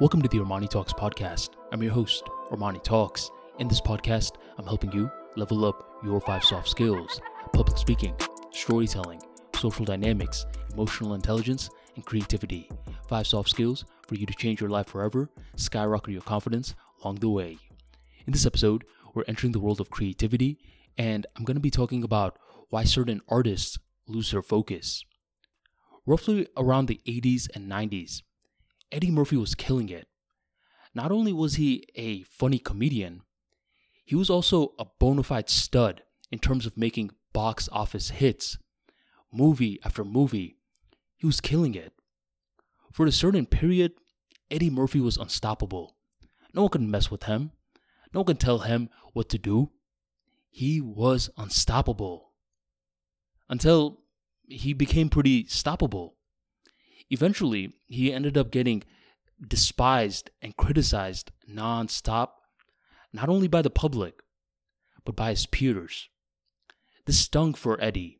Welcome to the Armani Talks podcast. I'm your host, Armani Talks. In this podcast, I'm helping you level up your five soft skills public speaking, storytelling, social dynamics, emotional intelligence, and creativity. Five soft skills for you to change your life forever, skyrocket your confidence along the way. In this episode, we're entering the world of creativity, and I'm going to be talking about why certain artists lose their focus. Roughly around the 80s and 90s, Eddie Murphy was killing it. Not only was he a funny comedian, he was also a bona fide stud in terms of making box office hits. Movie after movie, he was killing it. For a certain period, Eddie Murphy was unstoppable. No one could mess with him. No one could tell him what to do. He was unstoppable. Until he became pretty stoppable. Eventually, he ended up getting despised and criticized nonstop, not only by the public, but by his peers. This stung for Eddie,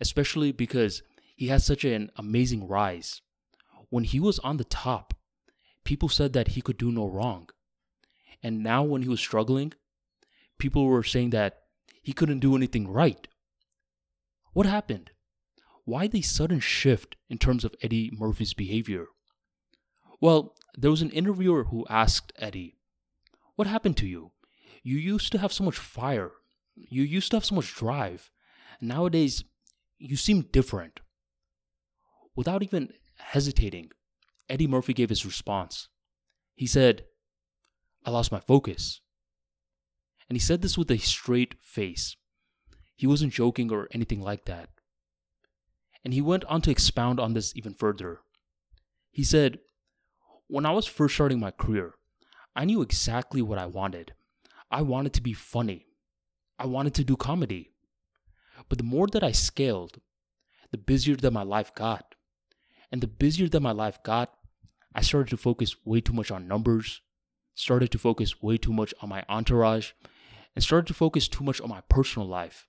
especially because he had such an amazing rise. When he was on the top, people said that he could do no wrong. And now, when he was struggling, people were saying that he couldn't do anything right. What happened? Why the sudden shift in terms of Eddie Murphy's behavior? Well, there was an interviewer who asked Eddie, What happened to you? You used to have so much fire. You used to have so much drive. Nowadays, you seem different. Without even hesitating, Eddie Murphy gave his response. He said, I lost my focus. And he said this with a straight face. He wasn't joking or anything like that. And he went on to expound on this even further. He said, When I was first starting my career, I knew exactly what I wanted. I wanted to be funny. I wanted to do comedy. But the more that I scaled, the busier that my life got. And the busier that my life got, I started to focus way too much on numbers, started to focus way too much on my entourage, and started to focus too much on my personal life.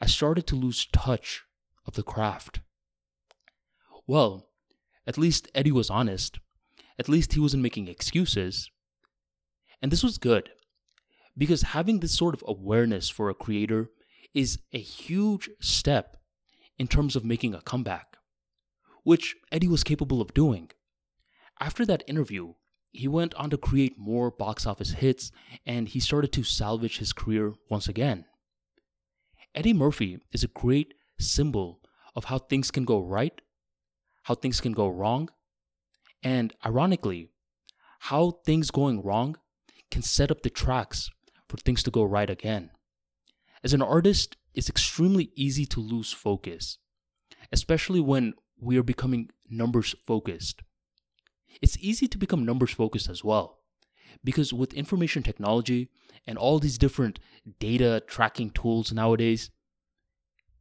I started to lose touch of the craft. Well, at least Eddie was honest. At least he wasn't making excuses. And this was good because having this sort of awareness for a creator is a huge step in terms of making a comeback, which Eddie was capable of doing. After that interview, he went on to create more box office hits and he started to salvage his career once again. Eddie Murphy is a great symbol of how things can go right, how things can go wrong, and ironically, how things going wrong can set up the tracks for things to go right again. As an artist, it's extremely easy to lose focus, especially when we are becoming numbers focused. It's easy to become numbers focused as well, because with information technology and all these different data tracking tools nowadays,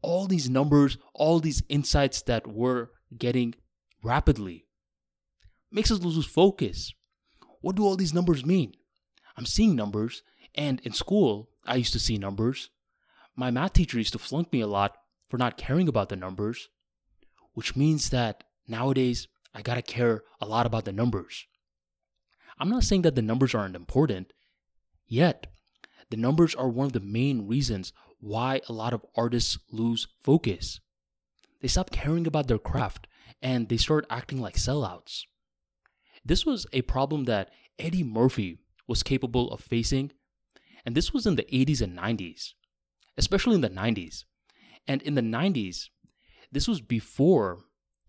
all these numbers, all these insights that we're getting rapidly makes us lose focus. What do all these numbers mean? I'm seeing numbers, and in school, I used to see numbers. My math teacher used to flunk me a lot for not caring about the numbers, which means that nowadays I gotta care a lot about the numbers. I'm not saying that the numbers aren't important, yet the numbers are one of the main reasons why a lot of artists lose focus. They stop caring about their craft and they start acting like sellouts. This was a problem that Eddie Murphy was capable of facing, and this was in the 80s and 90s, especially in the 90s. And in the 90s, this was before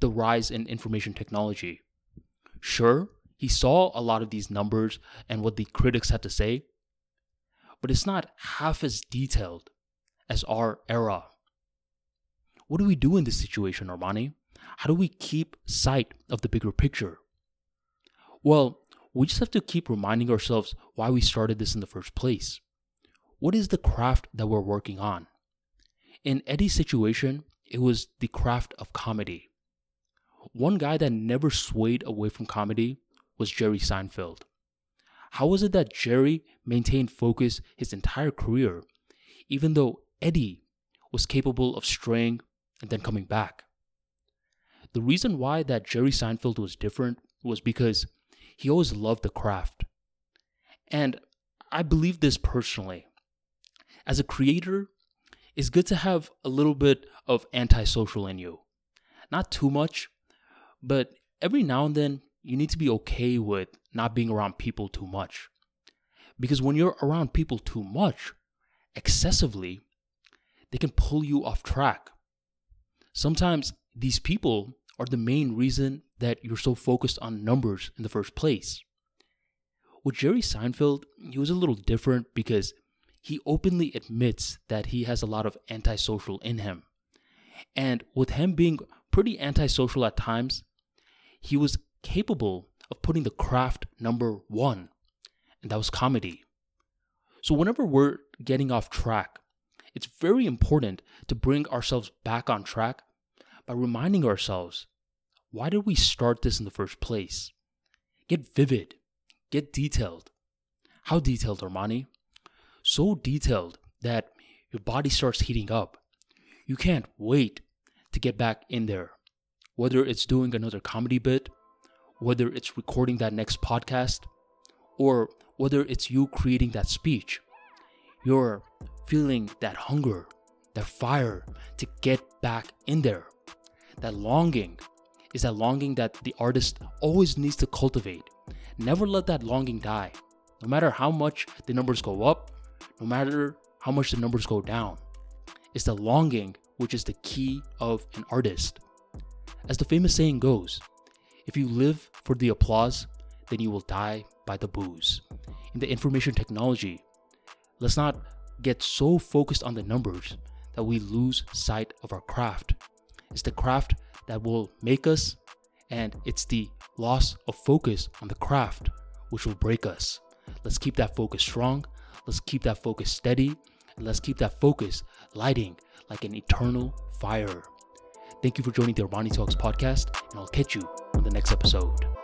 the rise in information technology. Sure, he saw a lot of these numbers and what the critics had to say, but it's not half as detailed as our era. What do we do in this situation, Armani? How do we keep sight of the bigger picture? Well, we just have to keep reminding ourselves why we started this in the first place. What is the craft that we're working on? In Eddie's situation, it was the craft of comedy. One guy that never swayed away from comedy was Jerry Seinfeld. How was it that Jerry maintained focus his entire career, even though Eddie was capable of straying and then coming back? The reason why that Jerry Seinfeld was different was because he always loved the craft. And I believe this personally. As a creator, it's good to have a little bit of antisocial in you. Not too much, but every now and then you need to be okay with not being around people too much. Because when you're around people too much, excessively, they can pull you off track. Sometimes these people are the main reason that you're so focused on numbers in the first place. With Jerry Seinfeld, he was a little different because he openly admits that he has a lot of antisocial in him. And with him being pretty antisocial at times, he was capable of putting the craft number one, and that was comedy. So, whenever we're getting off track, it's very important to bring ourselves back on track by reminding ourselves why did we start this in the first place? Get vivid, get detailed. How detailed, Armani? So detailed that your body starts heating up. You can't wait to get back in there. Whether it's doing another comedy bit, whether it's recording that next podcast, or whether it's you creating that speech, you're feeling that hunger, that fire to get back in there. That longing is that longing that the artist always needs to cultivate. Never let that longing die. No matter how much the numbers go up, no matter how much the numbers go down. It's the longing which is the key of an artist. As the famous saying goes, if you live for the applause, then you will die by the boos. In the information technology, let's not get so focused on the numbers that we lose sight of our craft. It's the craft that will make us, and it's the loss of focus on the craft which will break us. Let's keep that focus strong. Let's keep that focus steady. And let's keep that focus lighting like an eternal fire. Thank you for joining the Armani Talks podcast, and I'll catch you on the next episode.